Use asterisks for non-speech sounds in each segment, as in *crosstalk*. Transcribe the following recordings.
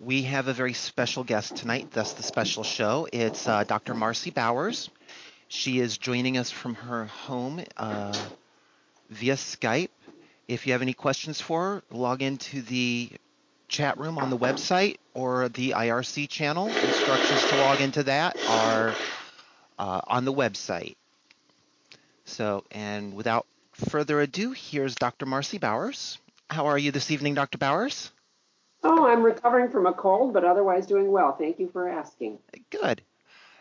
we have a very special guest tonight. That's the special show. It's uh, Dr. Marci Bowers. She is joining us from her home uh, via Skype. If you have any questions for her, log into the chat room on the website or the IRC channel. Instructions to log into that are uh, on the website. So, and without further ado, here's Dr. Marci Bowers. How are you this evening, Dr. Bowers? Oh, I'm recovering from a cold, but otherwise doing well. Thank you for asking. Good.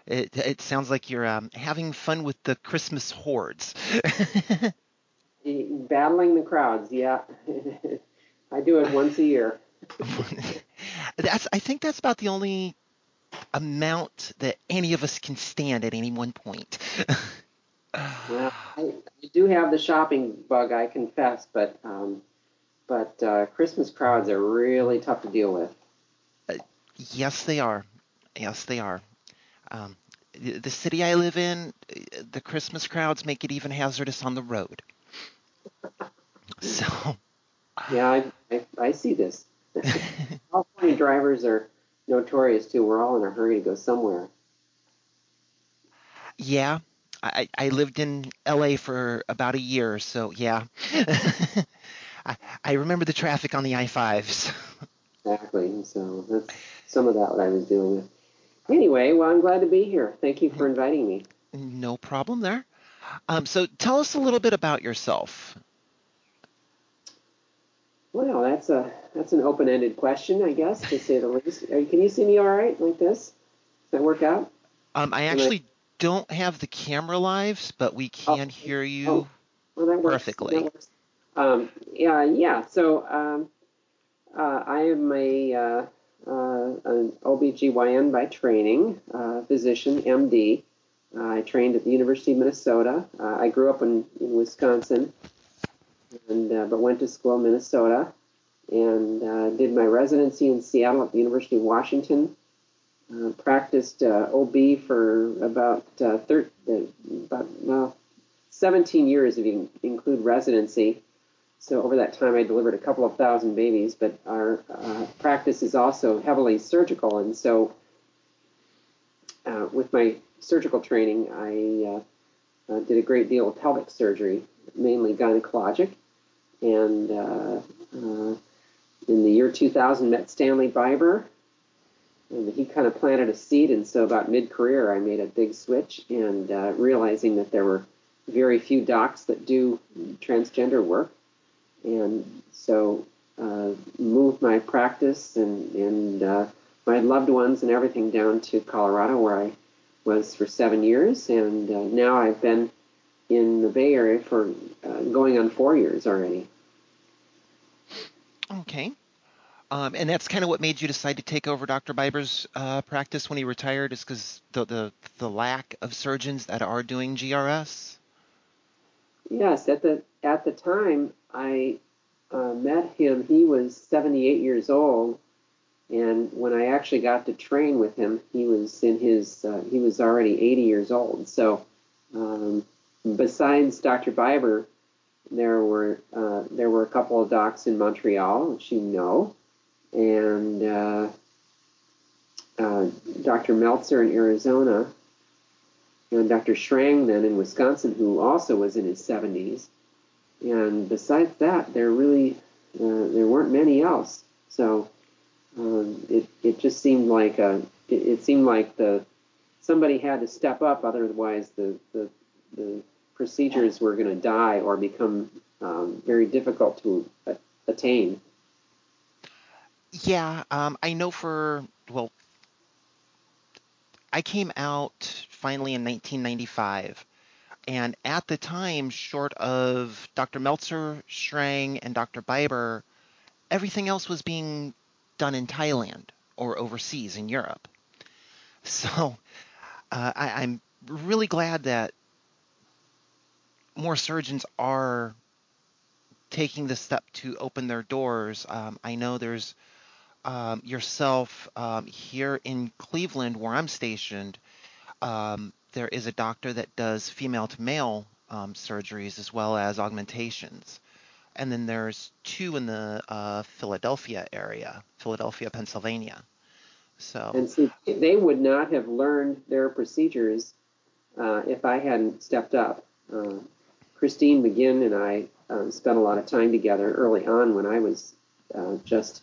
It, it sounds like you're um, having fun with the Christmas hordes. *laughs* Battling the crowds, yeah. *laughs* I do it once a year. *laughs* that's I think that's about the only amount that any of us can stand at any one point. well, I, do have the shopping bug, I confess, but um, but uh, Christmas crowds are really tough to deal with. Uh, yes, they are. Yes, they are. Um, the city I live in, the Christmas crowds make it even hazardous on the road. So. Yeah, I, I, I see this. *laughs* California drivers are notorious too. We're all in a hurry to go somewhere. Yeah, I, I lived in LA for about a year, so yeah. *laughs* I, I remember the traffic on the I-5s. Exactly. So that's some of that what I was dealing with. Anyway, well, I'm glad to be here. Thank you for inviting me. No problem there. Um, so tell us a little bit about yourself. Well, that's a that's an open-ended question, I guess, to say the least. Can you see me all right like this? Does that work out? Um, I actually I... don't have the camera live, but we can oh, hear you oh, well, perfectly. Um, yeah, yeah. So um, uh, I am a uh, uh, an OBGYN by training, uh, physician, MD. I trained at the University of Minnesota. Uh, I grew up in, in Wisconsin, and uh, but went to school in Minnesota, and did my residency in Seattle at the University of Washington. practiced OB for about thir- about well, 17 years if you include residency. So over that time, I delivered a couple of thousand babies, but our uh, practice is also heavily surgical. And so uh, with my surgical training, I uh, uh did a great deal of pelvic surgery, mainly gynecologic. And uh, uh, in the year 2000, met Stanley Biber, and he kind of planted a seed. And so about mid-career, I made a big switch and realizing that there were very few docs that do transgender work and so uh, moved my practice and, and uh, my loved ones and everything down to Colorado, where I was for seven years, and uh, now I've been in the Bay Area for uh, going on four years already. Okay. Um, and that's kind of what made you decide to take over Dr. Biber's uh, practice when he retired, is because the, the the lack of surgeons that are doing GRS. Yes, at the at the time I uh, met him, he was 78 years old, and when I actually got to train with him, he was in his uh, he was already 80 years old. So um, besides Dr. Biber, there were uh, there were a couple of docs in Montreal, which you know, and uh, uh, Dr. Meltzer in Arizona, and Dr. Schrang then in Wisconsin, who also was in his 70s. And besides that, there really uh, there weren't many else. So um, it it just seemed like a it, it, seemed like the somebody had to step up, otherwise the the, the procedures were going to die or become um, very difficult to attain. Yeah, um, I know for well, I came out finally in 1995. And at the time, short of Dr. Meltzer, Schrang, and Dr. Biber, everything else was being done in Thailand or overseas in Europe. *laughs* So uh, I, I'm really glad that more surgeons are taking the step to open their doors. Um, I know there's um, yourself um, here in Cleveland, where I'm stationed. Um, there is a doctor that does female to male um, surgeries as well as augmentations. and then there's two in the uh, Philadelphia area, Philadelphia, Pennsylvania. So and see, they would not have learned their procedures uh, if I hadn't stepped up. Uh, Christine McGinn and I uh, spent a lot of time together early on when I was uh, just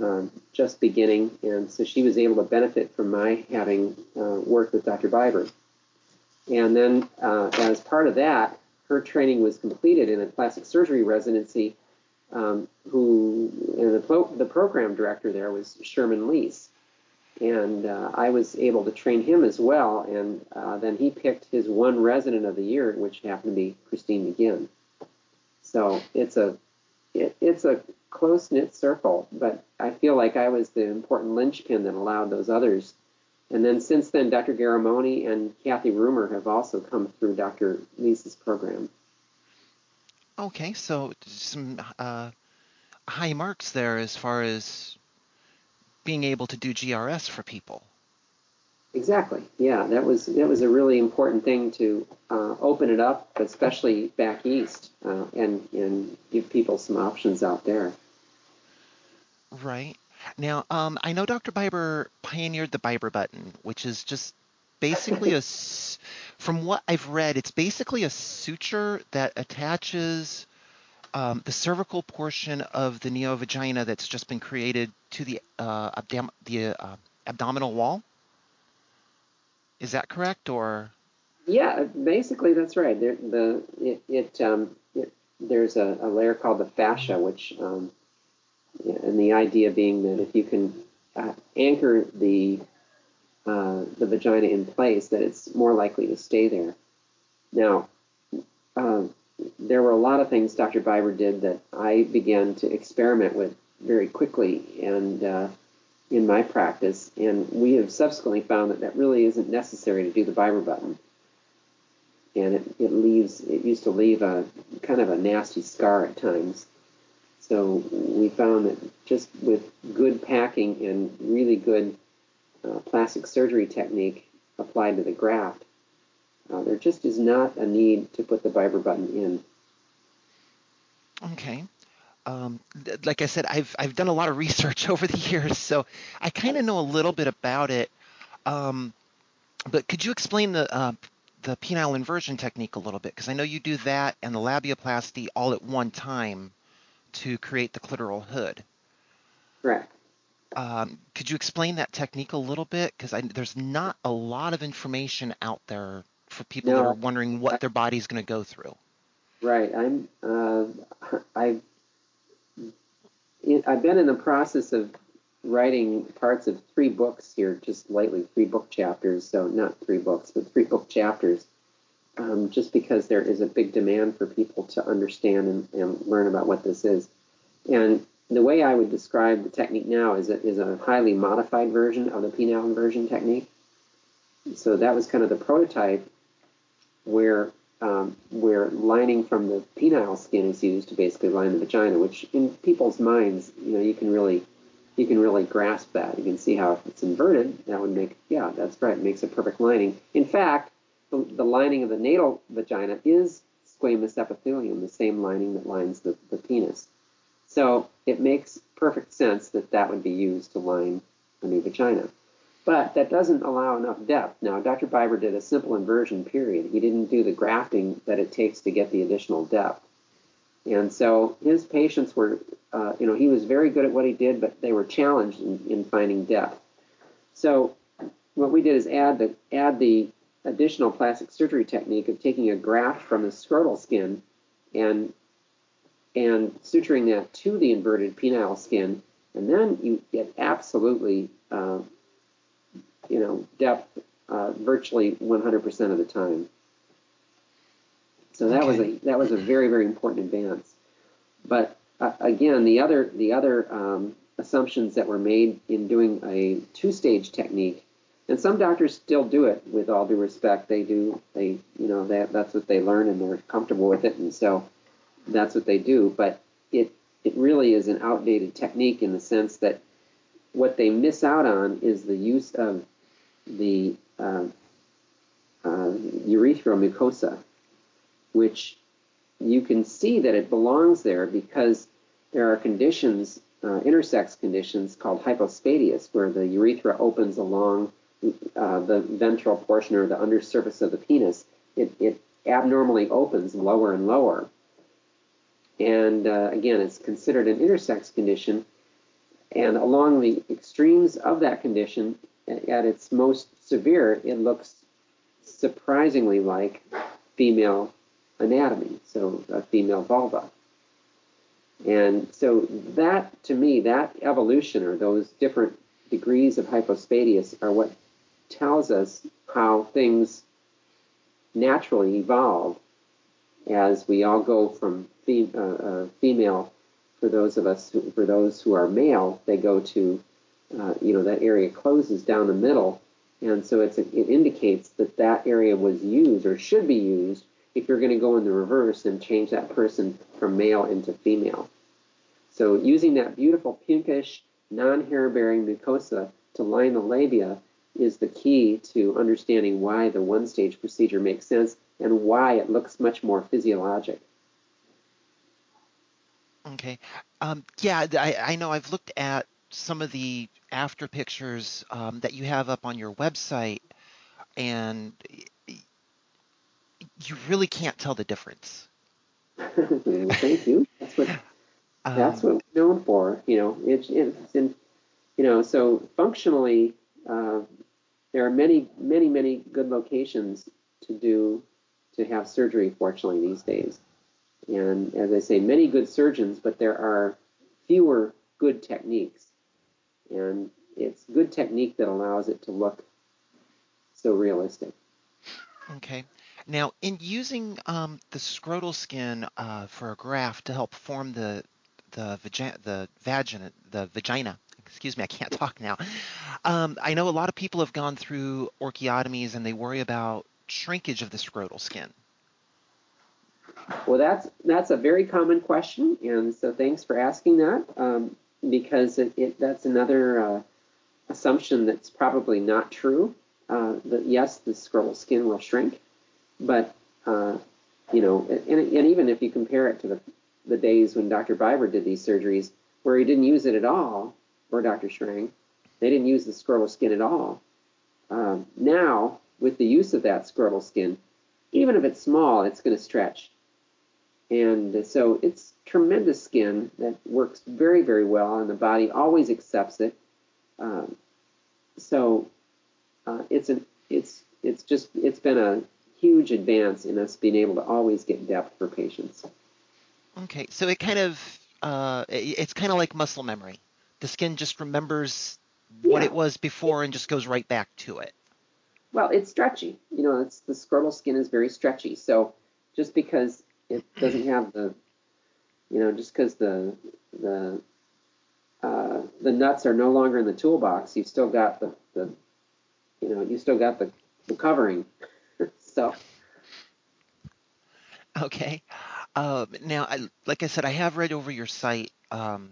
um, just beginning, and so she was able to benefit from my having uh, worked with Dr. Biber. And then, uh, as part of that, her training was completed in a plastic surgery residency. Um, who and the, the program director there was Sherman Leis, and uh, I was able to train him as well. And uh, then he picked his one resident of the year, which happened to be Christine McGinn. So it's a it, it's a close knit circle, but I feel like I was the important linchpin that allowed those others. And then since then, Dr. Garramone and Kathy Rumer have also come through Dr. Leis's program. Okay, so some uh, high marks there as far as being able to do GRS for people. Exactly. Yeah, that was that was a really important thing to uh, open it up, especially back east, uh, and and give people some options out there. Right. Now, um, I know Dr. Biber pioneered the Biber button, which is just basically a, *laughs* from what I've read, it's basically a suture that attaches um, the cervical portion of the neovagina that's just been created to the uh, abdom- the uh, abdominal wall. Is that correct, or? Yeah, basically that's right. There, the it, it, um, it there's a, a, layer called the fascia, which um, and the idea being that if you can uh, anchor the uh, the vagina in place, that it's more likely to stay there. Now, uh, there were a lot of things Dr. Biber did that I began to experiment with very quickly, and uh, in my practice, and we have subsequently found that that really isn't necessary to do the Biber button. And it, it leaves, it used to leave a kind of a nasty scar at times. So we found that just with good packing and really good uh, plastic surgery technique applied to the graft, uh, there just is not a need to put the Biber button in. Okay um, like I said, I've I've done a lot of research *laughs* over the years, so I kind of know a little bit about it. Um, but could you explain the uh, the penile inversion technique a little bit? Because I know you do that and the labiaplasty all at one time to create the clitoral hood. Correct. Um, could you explain that technique a little bit? Because there's not a lot of information out there for people no, that are wondering what I, their body's going to go through. Right. I'm. Uh, I I've been in the process of writing parts of three books here, just lately, three book chapters. So not three books, but three book chapters, um, just because there is a big demand for people to understand and, and, learn about what this is. And the way I would describe the technique now is a, is a highly modified version of the penile inversion technique. So that was kind of the prototype where um, where lining from the penile skin is used to basically line the vagina, which in people's minds, you know, you can really you can really grasp that. You can see how if it's inverted, that would make yeah, that's right, it makes a perfect lining. In fact, the, the lining of the natal vagina is squamous epithelium, the same lining that lines the, the penis. So it makes perfect sense that that would be used to line a new vagina. But that doesn't allow enough depth. Now, Dr. Biber did a simple inversion period. He didn't do the grafting that it takes to get the additional depth. And so his patients were, uh, you know, he was very good at what he did, but they were challenged in, in finding depth. So what we did is add the, add the additional plastic surgery technique of taking a graft from the scrotal skin and and suturing that to the inverted penile skin, and then you get absolutely uh, you know, depth uh, virtually 100% of the time. So that okay. was a that was a very very important advance. But uh, again, the other the other um, assumptions that were made in doing a two-stage technique, and some doctors still do it. With all due respect, they do they you know that that's what they learn and they're comfortable with it, and so that's what they do. But it it really is an outdated technique in the sense that what they miss out on is the use of the uh, uh, urethral mucosa, which you can see that it belongs there because there are conditions, uh, intersex conditions called hypospadias, where the urethra opens along uh, the ventral portion or the undersurface of the penis. It, it abnormally opens lower and lower. And uh, again, it's considered an intersex condition. And along the extremes of that condition, at its most severe, it looks surprisingly like female anatomy, so a female vulva. And so that, to me, that evolution or those different degrees of hypospadias are what tells us how things naturally evolve as we all go from fem- uh, uh, female for those of us who, for those who are male they go to uh, you know that area closes down the middle and so it's it indicates that that area was used or should be used if you're going to go in the reverse and change that person from male into female. So using that beautiful pinkish, non-hair bearing mucosa to line the labia is the key to understanding why the one-stage procedure makes sense and why it looks much more physiologic. Okay. Um, yeah, I, I know I've looked at some of the after pictures um, that you have up on your website, and you really can't tell the difference. *laughs* Thank you. That's what *laughs* um, that's what we're known for. You know, it's, it's in, you know, so functionally, uh, there are many, many, many good locations to do to have surgery. Fortunately, these days, and as I say, many good surgeons, but there are fewer good techniques, and it's good technique that allows it to look so realistic. Okay. Now, in using um, the scrotal skin uh, for a graft to help form the the vagina, the vagina, the vagina. Excuse me, I can't *laughs* talk now. Um, I know a lot of people have gone through orchiectomies and they worry about shrinkage of the scrotal skin. Well, that's that's a very common question, and so thanks for asking that um, because it, it, that's another uh, assumption that's probably not true. Uh, that yes, the scrotal skin will shrink, but uh, you know, and, and even if you compare it to the the days when Dr. Biber did these surgeries, where he didn't use it at all, or Dr. Schrang, they didn't use the scrotal skin at all. Um, now, with the use of that scrotal skin, even if it's small, it's going to stretch. And so it's tremendous skin that works very, very well, and the body always accepts it. Um, so uh, it's an it's it's just it's been a huge advance in us being able to always get depth for patients. Okay, so it kind of uh, it's kind of like muscle memory. The skin just remembers what yeah. it was before and just goes right back to it. Well, it's stretchy. You know, it's the scrotal skin is very stretchy. So just because it doesn't have the, you know, just because the the uh, the nuts are no longer in the toolbox, you've still got the, the you know, you still got the, the covering. *laughs* so. Okay. Uh, now, I, like I said, I have read over your site um,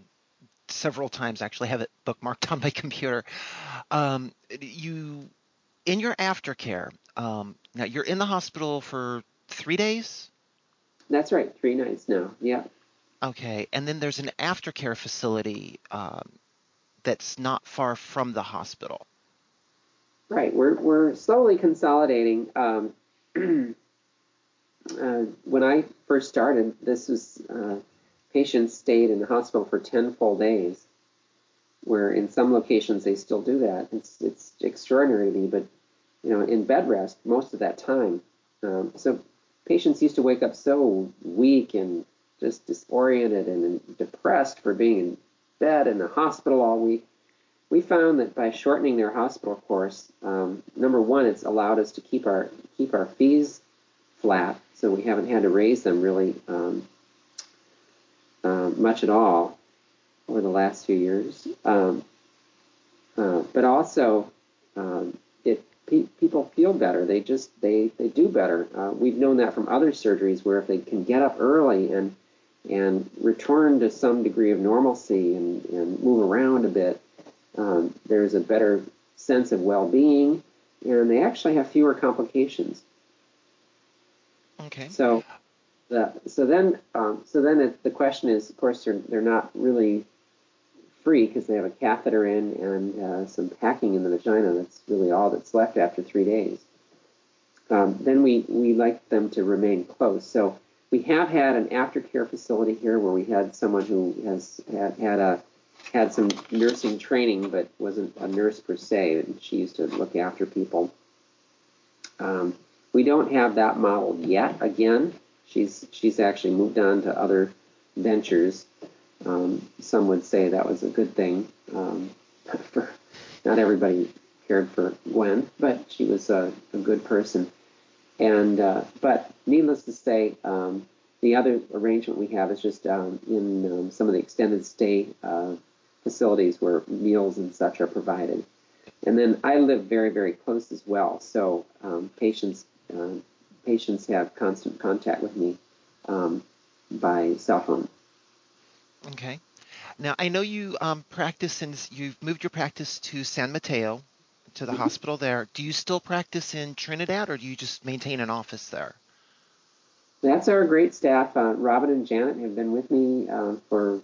several times. Actually, have it bookmarked *laughs* on my computer. Um, you, in your aftercare, um, now you're in the hospital for three days. That's right, three nights now. Yeah. Okay, and then there's an aftercare facility um, that's not far from the hospital. Right. We're we're slowly consolidating. Um, *clears throat* uh, when I first started, this was uh, patients stayed in the hospital for 10 full days, where in some locations they still do that. It's, it's extraordinary to me, but you know, in bed rest most of that time. Um, so patients used to wake up so weak and just disoriented and depressed for being in bed in the hospital all week. We found that by shortening their hospital course, um, number one, it's allowed us to keep our keep our fees flat so we haven't had to raise them really um, uh, much at all over the last few years. Um, uh, but also, um, it pe- people feel better. They just they they do better. Uh, we've known that from other surgeries where if they can get up early and and return to some degree of normalcy and, and move around a bit, um, there's a better sense of well-being, and they actually have fewer complications. Okay. So, the, so then, um, so then it, the question is, of course, they're they're not really free because they have a catheter in and uh, some packing in the vagina. That's really all that's left after three days. Um, then we we like them to remain close. So we have had an aftercare facility here where we had someone who has had, had a had some nursing training but wasn't a nurse per se, and she used to look after people. Um, we don't have that model yet. Again, she's she's actually moved on to other ventures. Um, some would say that was a good thing. Um, *laughs* for not everybody cared for Gwen, but she was a, a good person. And uh, but needless to say, um, the other arrangement we have is just um, in um, some of the extended stay uh, facilities where meals and such are provided. And then I live very very close as well, so um, patients uh, patients have constant contact with me um, by cell phone. Okay. Now I know you um, practice and you've moved your practice to San Mateo, to the mm-hmm. hospital there. Do you still practice in Trinidad, or do you just maintain an office there? That's our great staff. Uh, Robin and Janet have been with me uh, for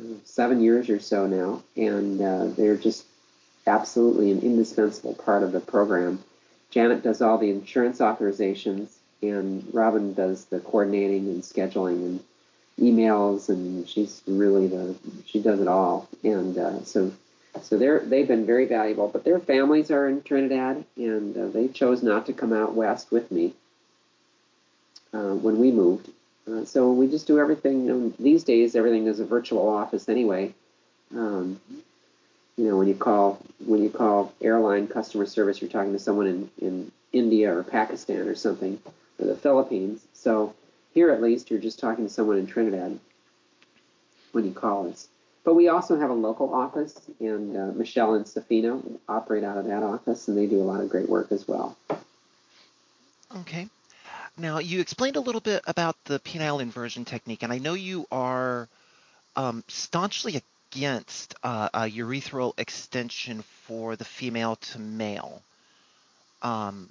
uh, seven years or so now, and uh, they're just absolutely an indispensable part of the program. Janet does all the insurance authorizations, and Robin does the coordinating and scheduling and emails, and she's really the she does it all. And uh, so so they're they've been very valuable. But their families are in Trinidad, and uh, they chose not to come out west with me uh, when we moved. Uh, so we just do everything. You know, these days, everything is a virtual office anyway. Um, you know, when you call when you call airline customer service, you're talking to someone in, in India or Pakistan or something, or the Philippines. So here, at least, you're just talking to someone in Trinidad when you call us. But we also have a local office, and uh, Michelle and Safina operate out of that office, and they do a lot of great work as well. Okay. Now, you explained a little bit about the penile inversion technique, and I know you are um, staunchly against uh, a urethral extension for the female to male. Um,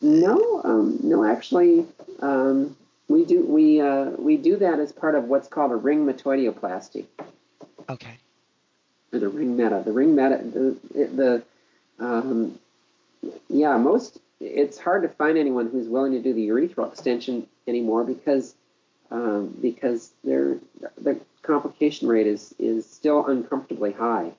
no, um, no, actually, um, we do we uh, we do that as part of what's called a ring metoidioplasty. Okay. Or the ring meta. The ring meta. The the um, yeah. Most it's hard to find anyone who's willing to do the urethral extension anymore because um, because their the complication rate is is still uncomfortably high.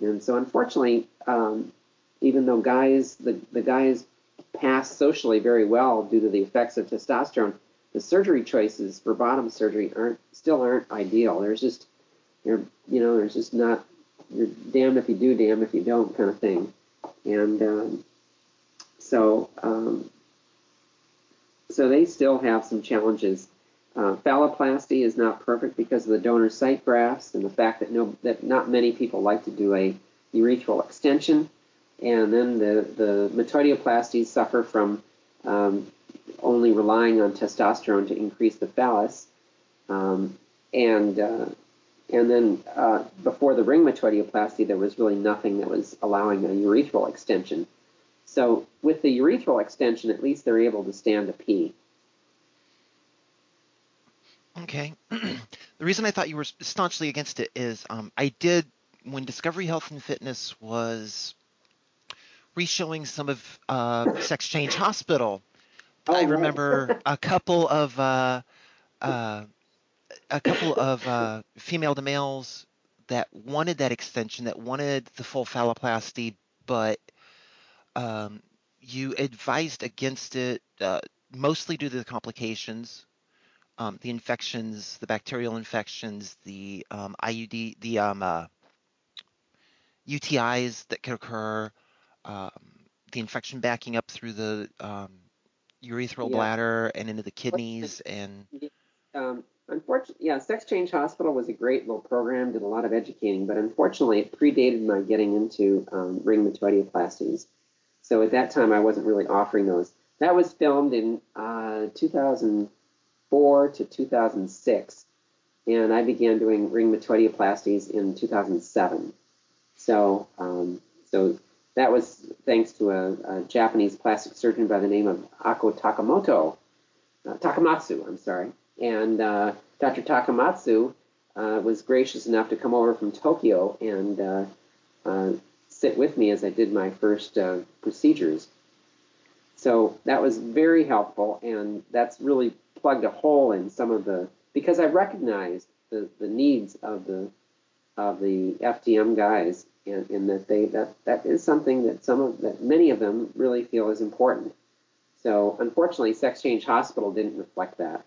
And so unfortunately, um, even though guys the the guys pass socially very well due to the effects of testosterone, the surgery choices for bottom surgery aren't still aren't ideal. There's just you're you know there's just not you're damned if you do, damned if you don't kind of thing. And um, so um, so they still have some challenges. Uh, phalloplasty is not perfect because of the donor site grafts and the fact that no that not many people like to do a urethral extension. And then the the metoidioplasties suffer from um, only relying on testosterone to increase the phallus. Um, and uh, and then uh, before the ring metoidioplasty, there was really nothing that was allowing a urethral extension. So with the urethral extension, at least they're able to stand a pee. Okay. *clears throat* the reason I thought you were staunchly against it is um, I did when Discovery Health and Fitness was re-showing some of uh, Sex Change Hospital Oh, I remember a *laughs* couple of uh, uh, a couple of uh, female to males that wanted that extension, that wanted the full phalloplasty, but um, you advised against it uh, mostly due to the complications, um, the infections, the bacterial infections, the um, IUD, the um, uh, UTIs that could occur, um, the infection backing up through the um, urethral yeah. bladder and into the kidneys and um, unfortunately yeah sex change hospital was a great little program did a lot of educating but unfortunately it predated my getting into um, ring metoidioplasties so at that time i wasn't really offering those that was filmed in uh, 2004 to 2006 and i began doing ring metoidioplasties in 2007 so um, so that was thanks to a, a, Japanese plastic surgeon by the name of Ako Takamoto. uh, Takamatsu. I'm sorry, and uh, Dr. Takamatsu uh, was gracious enough to come over from Tokyo and uh, uh, sit with me as I did my first procedures. So that was very helpful, and that's really plugged a hole in some of the because I recognized the, the needs of the of the FTM guys, and, and that they that that is something that some of that many of them really feel is important. So unfortunately, Sex Change Hospital didn't reflect that.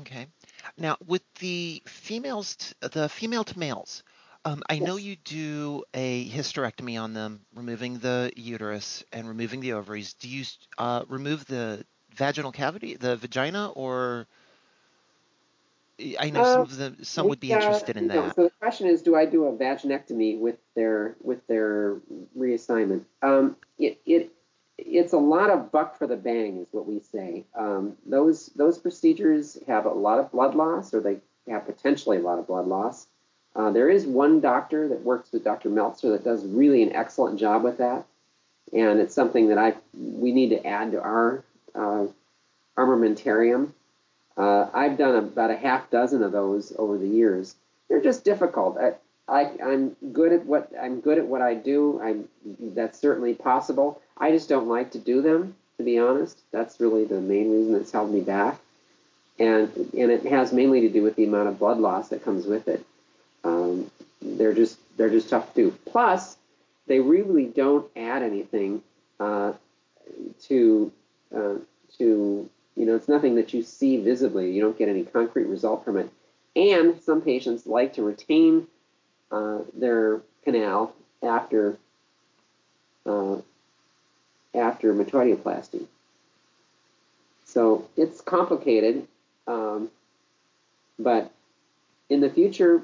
Okay. Now, with the females, the female to males, um, I yes. know you do a hysterectomy on them, removing the uterus and removing the ovaries. Do you uh, remove the vaginal cavity, the vagina, or I know some uh, of them, some would be interested in that. so the question is, do I do a vaginectomy with their with their reassignment? Um, it, it it's a lot of buck for the bang, is what we say. Um, those those procedures have a lot of blood loss, or they have potentially a lot of blood loss. Uh, there is one doctor that works with Dr. Meltzer that does really an excellent job with that, and it's something that I we need to add to our uh, armamentarium. Uh, I've done about a half dozen of those over the years. They're just difficult. I, I, I'm good at what I'm good at what I do. I'm that's certainly possible. I just don't like to do them, to be honest. That's really the main reason that's held me back, and and it has mainly to do with the amount of blood loss that comes with it. Um, they're just they're just tough to do. Plus, they really don't add anything uh, to uh, to you know it's nothing that you see visibly. You don't get any concrete result from it. And some patients like to retain uh, their canal after uh, after metoidioplasty. So it's complicated, um, but in the future,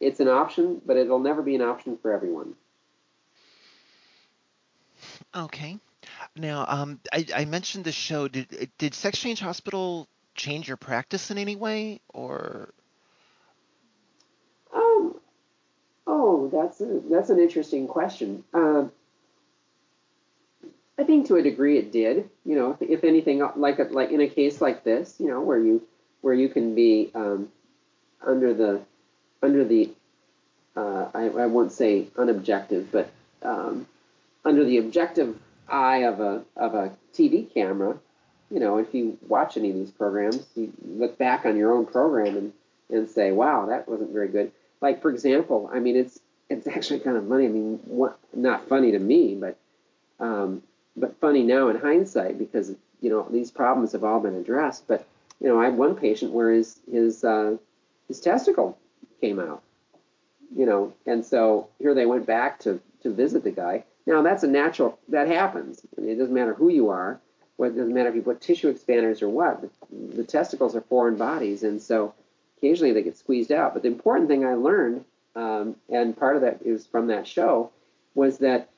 it's an option, but it'll never be an option for everyone. Okay. Now, um, I, I, mentioned the show. Did did Sex Change Hospital change your practice in any way, or? Um. Oh, that's a, that's an interesting question. Uh, I think to a degree it did. You know, if, if anything, like a, like in a case like this, you know, where you where you can be um, under the under the uh, I, I won't say unobjective, but um, under the objective eye of a of a TV camera, you know, if you watch any of these programs, you look back on your own program and and say, wow, that wasn't very good. Like for example, I mean, it's it's actually kind of funny. I mean, what, not funny to me, but um, but funny now in hindsight because you know these problems have all been addressed. But you know, I had one patient where his his uh, his testicle came out, you know, and so here they went back to to visit the guy. Now that's a natural that happens. I mean, it doesn't matter who you are. What it doesn't matter if you put tissue expanders or what. The, the testicles are foreign bodies, and so occasionally they get squeezed out. But the important thing I learned, um, and part of that is from that show, was that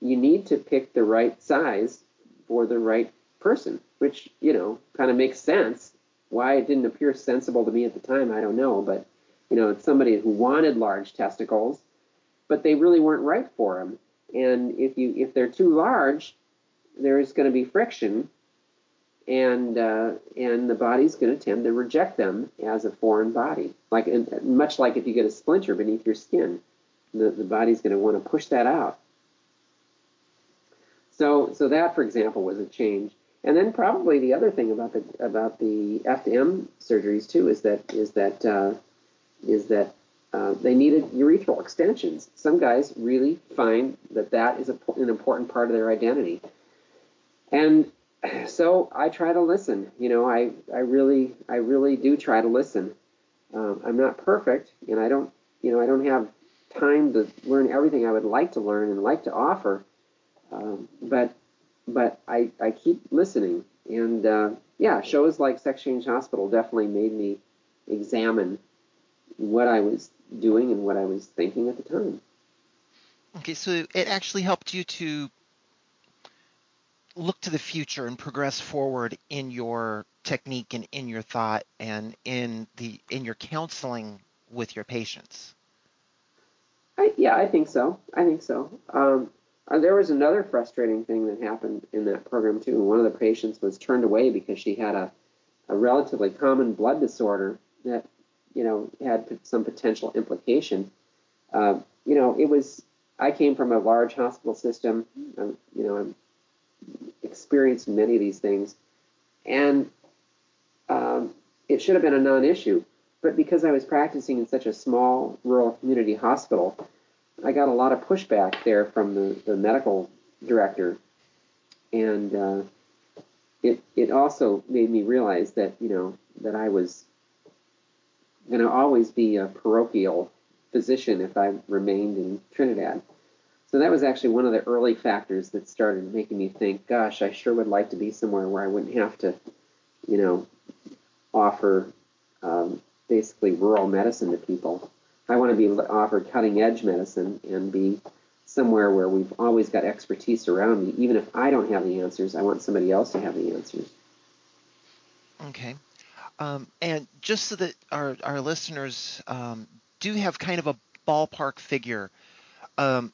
you need to pick the right size for the right person, which, you know, kind of makes sense. Why it didn't appear sensible to me at the time, I don't know. But, you know, it's somebody who wanted large testicles, but they really weren't right for him. And if you if they're too large, there's going to be friction, and uh, and the body's going to tend to reject them as a foreign body. Like much like if you get a splinter beneath your skin, the, the body's going to want to push that out. So, so that, for example, was a change. And then probably the other thing about the about the FTM surgeries too is that is that uh, is that uh, they needed urethral extensions. Some guys really find that that is a, an important part of their identity, and *clears throat* so I try to listen. You know, I I really I really do try to listen. Um, I'm not perfect, and I don't you know I don't have time to learn everything I would like to learn and like to offer. Um, but but I, I keep listening. And uh, yeah, shows like Sex Change Hospital definitely made me examine what I was doing and what I was thinking at the time. Okay, so it actually helped you to look to the future and progress forward in your technique and in your thought and in the in your counseling with your patients. I, yeah, I think so. I think so. Um, uh, there was another frustrating thing that happened in that program too. One of the patients was turned away because she had a, a relatively common blood disorder that you know had some potential implication. Uh, you know, it was. I came from a large hospital system. Um, you know, I'm experienced many of these things, and um, it should have been a non-issue. But because I was practicing in such a small rural community hospital, I got a lot of pushback there from the, the medical director, and uh, it it also made me realize that you know that I was going to always be a parochial physician if I remained in Trinidad. So that was actually one of the early factors that started making me think, gosh, I sure would like to be somewhere where I wouldn't have to, you know, offer um, basically rural medicine to people. I want to be offered cutting edge medicine and be somewhere where we've always got expertise around me. Even if I don't have the answers, I want somebody else to have the answers. Okay. Um, and just so that our, our listeners um, do have kind of a ballpark figure, um,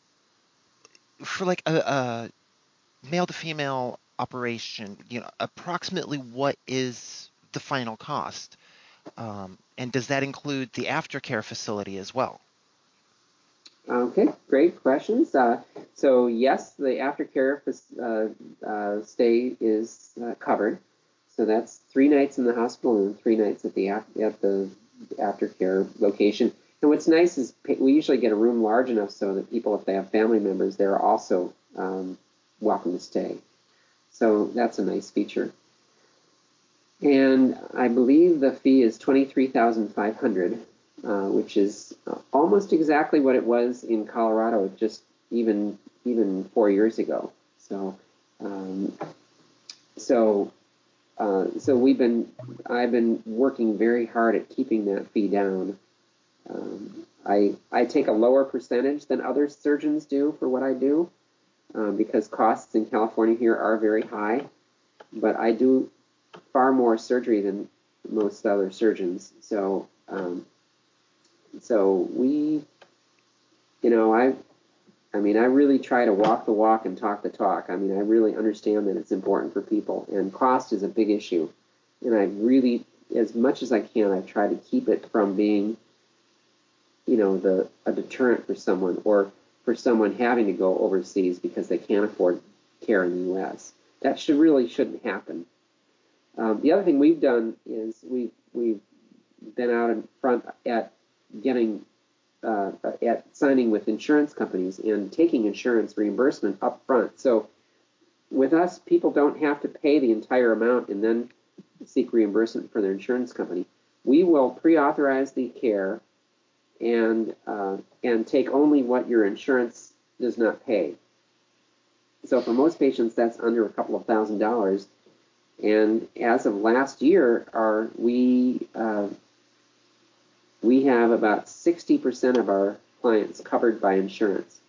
for like a, a male to female operation, you know, approximately what is the final cost? Um, and does that include the aftercare facility as well? Okay, great questions. Uh, so yes, the aftercare uh, uh, stay is uh, covered. So that's three nights in the hospital and three nights at the at the aftercare location. And what's nice is we usually get a room large enough so that people, if they have family members, they're also um, welcome to stay. So that's a nice feature and I believe the fee is twenty-three thousand five hundred, uh, which is almost exactly what it was in Colorado just even even four years ago. So, um, so, uh, so we've been I've been working very hard at keeping that fee down. Um, I I take a lower percentage than other surgeons do for what I do, um, because costs in California here are very high. But I do far more surgery than most other surgeons. So, um, so we, you know, I, I mean, I really try to walk the walk and talk the talk. I mean, I really understand that it's important for people, and cost is a big issue. And I really, as much as I can, I try to keep it from being, you know, the a deterrent for someone or for someone having to go overseas because they can't afford care in the U.S. That should really shouldn't happen. Um, the other thing we've done is we we've been out in front at getting uh, at signing with insurance companies and taking insurance reimbursement up front. So with us, people don't have to pay the entire amount and then seek reimbursement for their insurance company. We will pre-authorize the care and uh, and take only what your insurance does not pay. So for most patients, that's under a couple of thousand dollars and as of last year, our we uh, we have about 60% of our clients covered by insurance.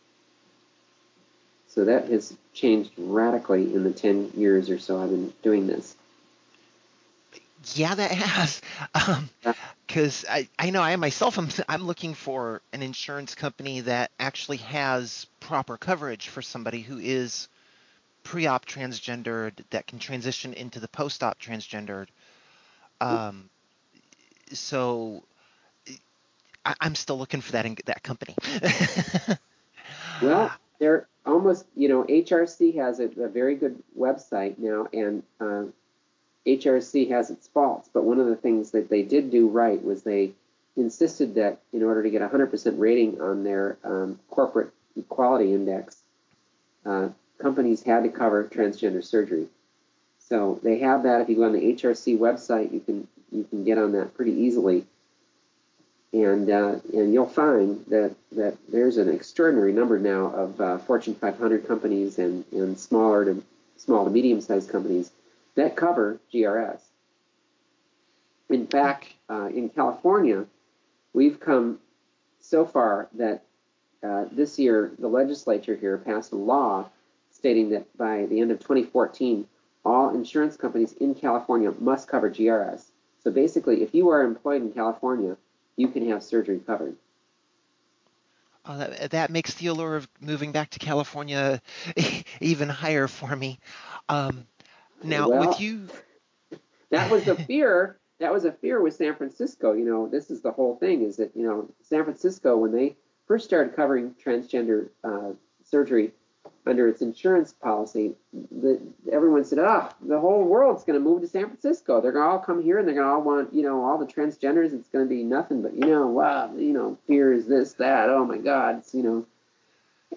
So that has changed radically in the 10 years or so I've been doing this. Yeah, that has. Because *laughs* um, I, I know I myself, I'm, I'm looking for an insurance company that actually has proper coverage for somebody who is pre-op transgendered that can transition into the post-op transgendered. Um, so I, am still looking for that in that company. *laughs* well, they're almost, you know, HRC has a, a very good website now, and uh, HRC has its faults. But one of the things that they did do right was they insisted that in order to get a 100% rating on their um, corporate equality index, uh, companies had to cover transgender surgery. So they have that. If you go on the HRC website, you can you can get on that pretty easily, and uh, and you'll find that that there's an extraordinary number now of uh, Fortune 500 companies and and smaller to small to medium sized companies that cover GRS. In fact, uh, in California, we've come so far that uh, this year the legislature here passed a law stating that by the end of 2014, all insurance companies in California must cover GRS. So basically, if you are employed in California, you can have surgery covered. Uh, that, that, makes the allure of moving back to California *laughs* even higher for me. Um, now, well, with you, *laughs* that was the fear. That was a fear with San Francisco. You know, this is the whole thing: is that you know San Francisco when they first started covering transgender uh, surgery under its insurance policy, the, everyone said, "Ah, the whole world's going to move to San Francisco. They're going to all come here, and they're going to all want, you know, all the transgenders. It's going to be nothing but, you know, wow, you know, fear is this, that. Oh my God, it's, you know."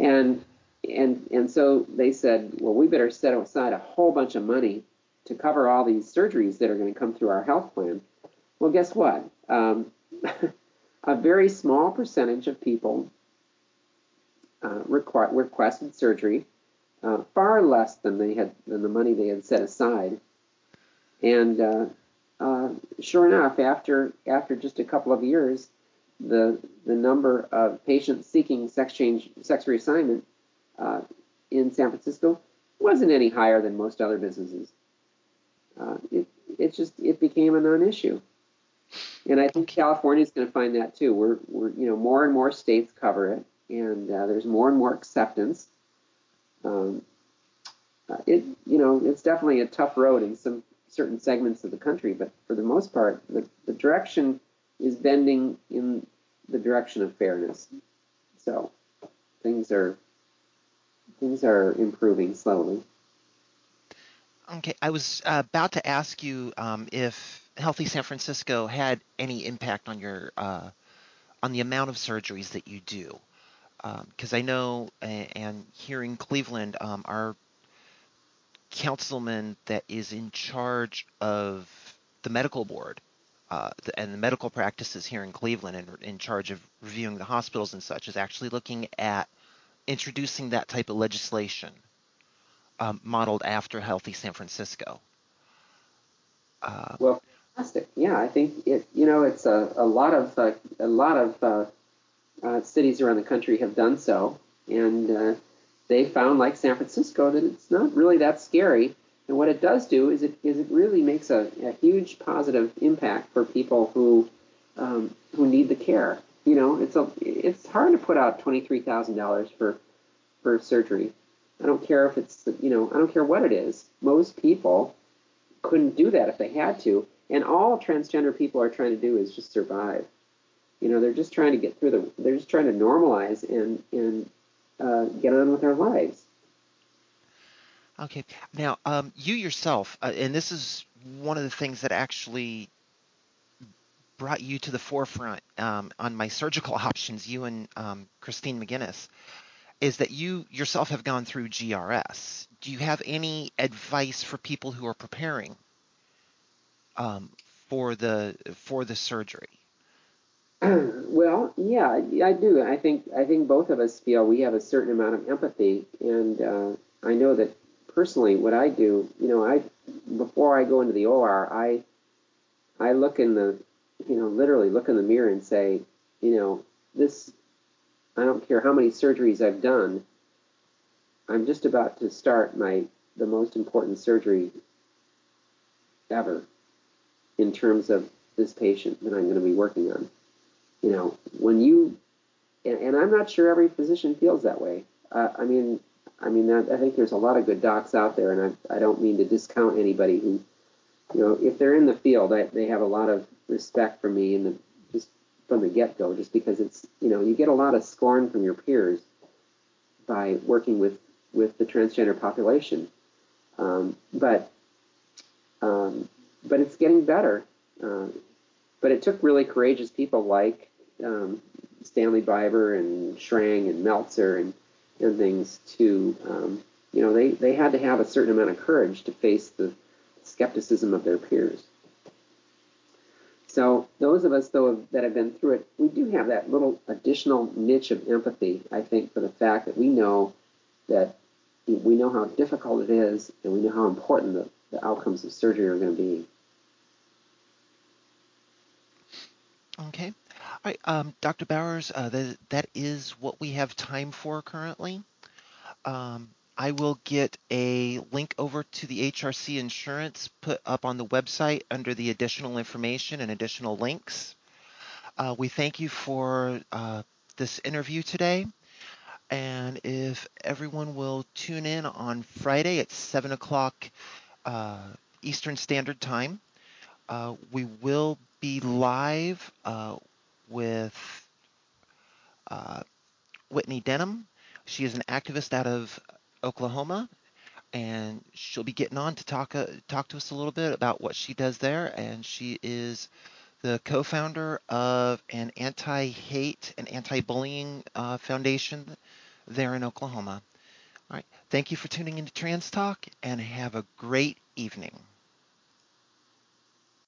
And and and so they said, "Well, we better set aside a whole bunch of money to cover all these surgeries that are going to come through our health plan." Well, guess what? Um, *laughs* a very small percentage of people uh, requ- requested surgery, uh, far less than they had than the money they had set aside. And uh, uh, sure enough, after after just a couple of years, the the number of patients seeking sex change sex reassignment uh, in San Francisco wasn't any higher than most other businesses. Uh, it it just it became a non-issue. And I think California is going to find that too. We're, we're, you know, more and more states cover it, and uh, there's more and more acceptance. Um, uh, it, you know, it's definitely a tough road in some certain segments of the country, but for the most part, the, the direction is bending in the direction of fairness. So things are things are improving slowly. Okay, I was uh, about to ask you um, if Healthy San Francisco had any impact on your uh, on the amount of surgeries that you do, because um, I know, and here in Cleveland, um, our councilman that is in charge of the medical board uh, and the medical practices here in Cleveland and in charge of reviewing the hospitals and such is actually looking at introducing that type of legislation um, modeled after Healthy San Francisco. Uh, well, fantastic. Yeah, I think it. You know, it's a, a lot of uh, a lot of uh, cities around the country have done so, and uh, they found, like San Francisco, that it's not really that scary. And what it does do is it is it really makes a, a huge positive impact for people who um, who need the care. You know, it's a it's hard to put out twenty three thousand dollars for for surgery. I don't care if it's you know I don't care what it is. Most people couldn't do that if they had to. And all transgender people are trying to do is just survive. You know, they're just trying to get through the. They're just trying to normalize and and uh, get on with their lives. Okay. Now, um, you yourself, uh, and this is one of the things that actually brought you to the forefront um, on my surgical *laughs* options. You and um, Christine McGinnis is that you yourself have gone through GRS. Do you have any advice for people who are preparing um, for the for the surgery? *clears throat* Well, yeah, I do. I think I think both of us feel we have a certain amount of empathy, and uh, I know that personally, what I do, you know, I before I go into the OR, I I look in the, you know, literally look in the mirror and say, you know, this I don't care how many surgeries I've done. I'm just about to start my the most important surgery ever in terms of this patient that I'm going to be working on. You know, when you and, and I'm not sure every physician feels that way. Uh, I mean, I mean, I, I think there's a lot of good docs out there, and I, I don't mean to discount anybody who, you know, if they're in the field, I, they have a lot of respect for me in the from the get-go, just because it's you know you get a lot of scorn from your peers by working with with the transgender population, um, but um, but it's getting better. Uh, but it took really courageous people like um, Stanley Biber and Schrang and Meltzer and and things to um, you know they they had to have a certain amount of courage to face the skepticism of their peers. So those of us, though, that have been through it, we do have that little additional niche of empathy, I think, for the fact that we know that we know how difficult it is and we know how important the, the outcomes of surgery are going to be. Okay. All right, um, Dr. Bowers, uh, that, that is what we have time for currently. Um, I will get a link over to the HRC insurance put up on the website under the additional information and additional links. Uh, we thank you for uh, this interview today. And if everyone will tune in on Friday at 7 o'clock uh, Eastern Standard Time, uh, we will be live uh, with uh, Whitney Denham. She is an activist out of Oklahoma, and she'll be getting on to talk uh, talk to us a little bit about what she does there. And she is the co-founder of an anti-hate and anti-bullying uh, foundation there in Oklahoma. All right. Thank you for tuning into Trans Talk, and have a great evening.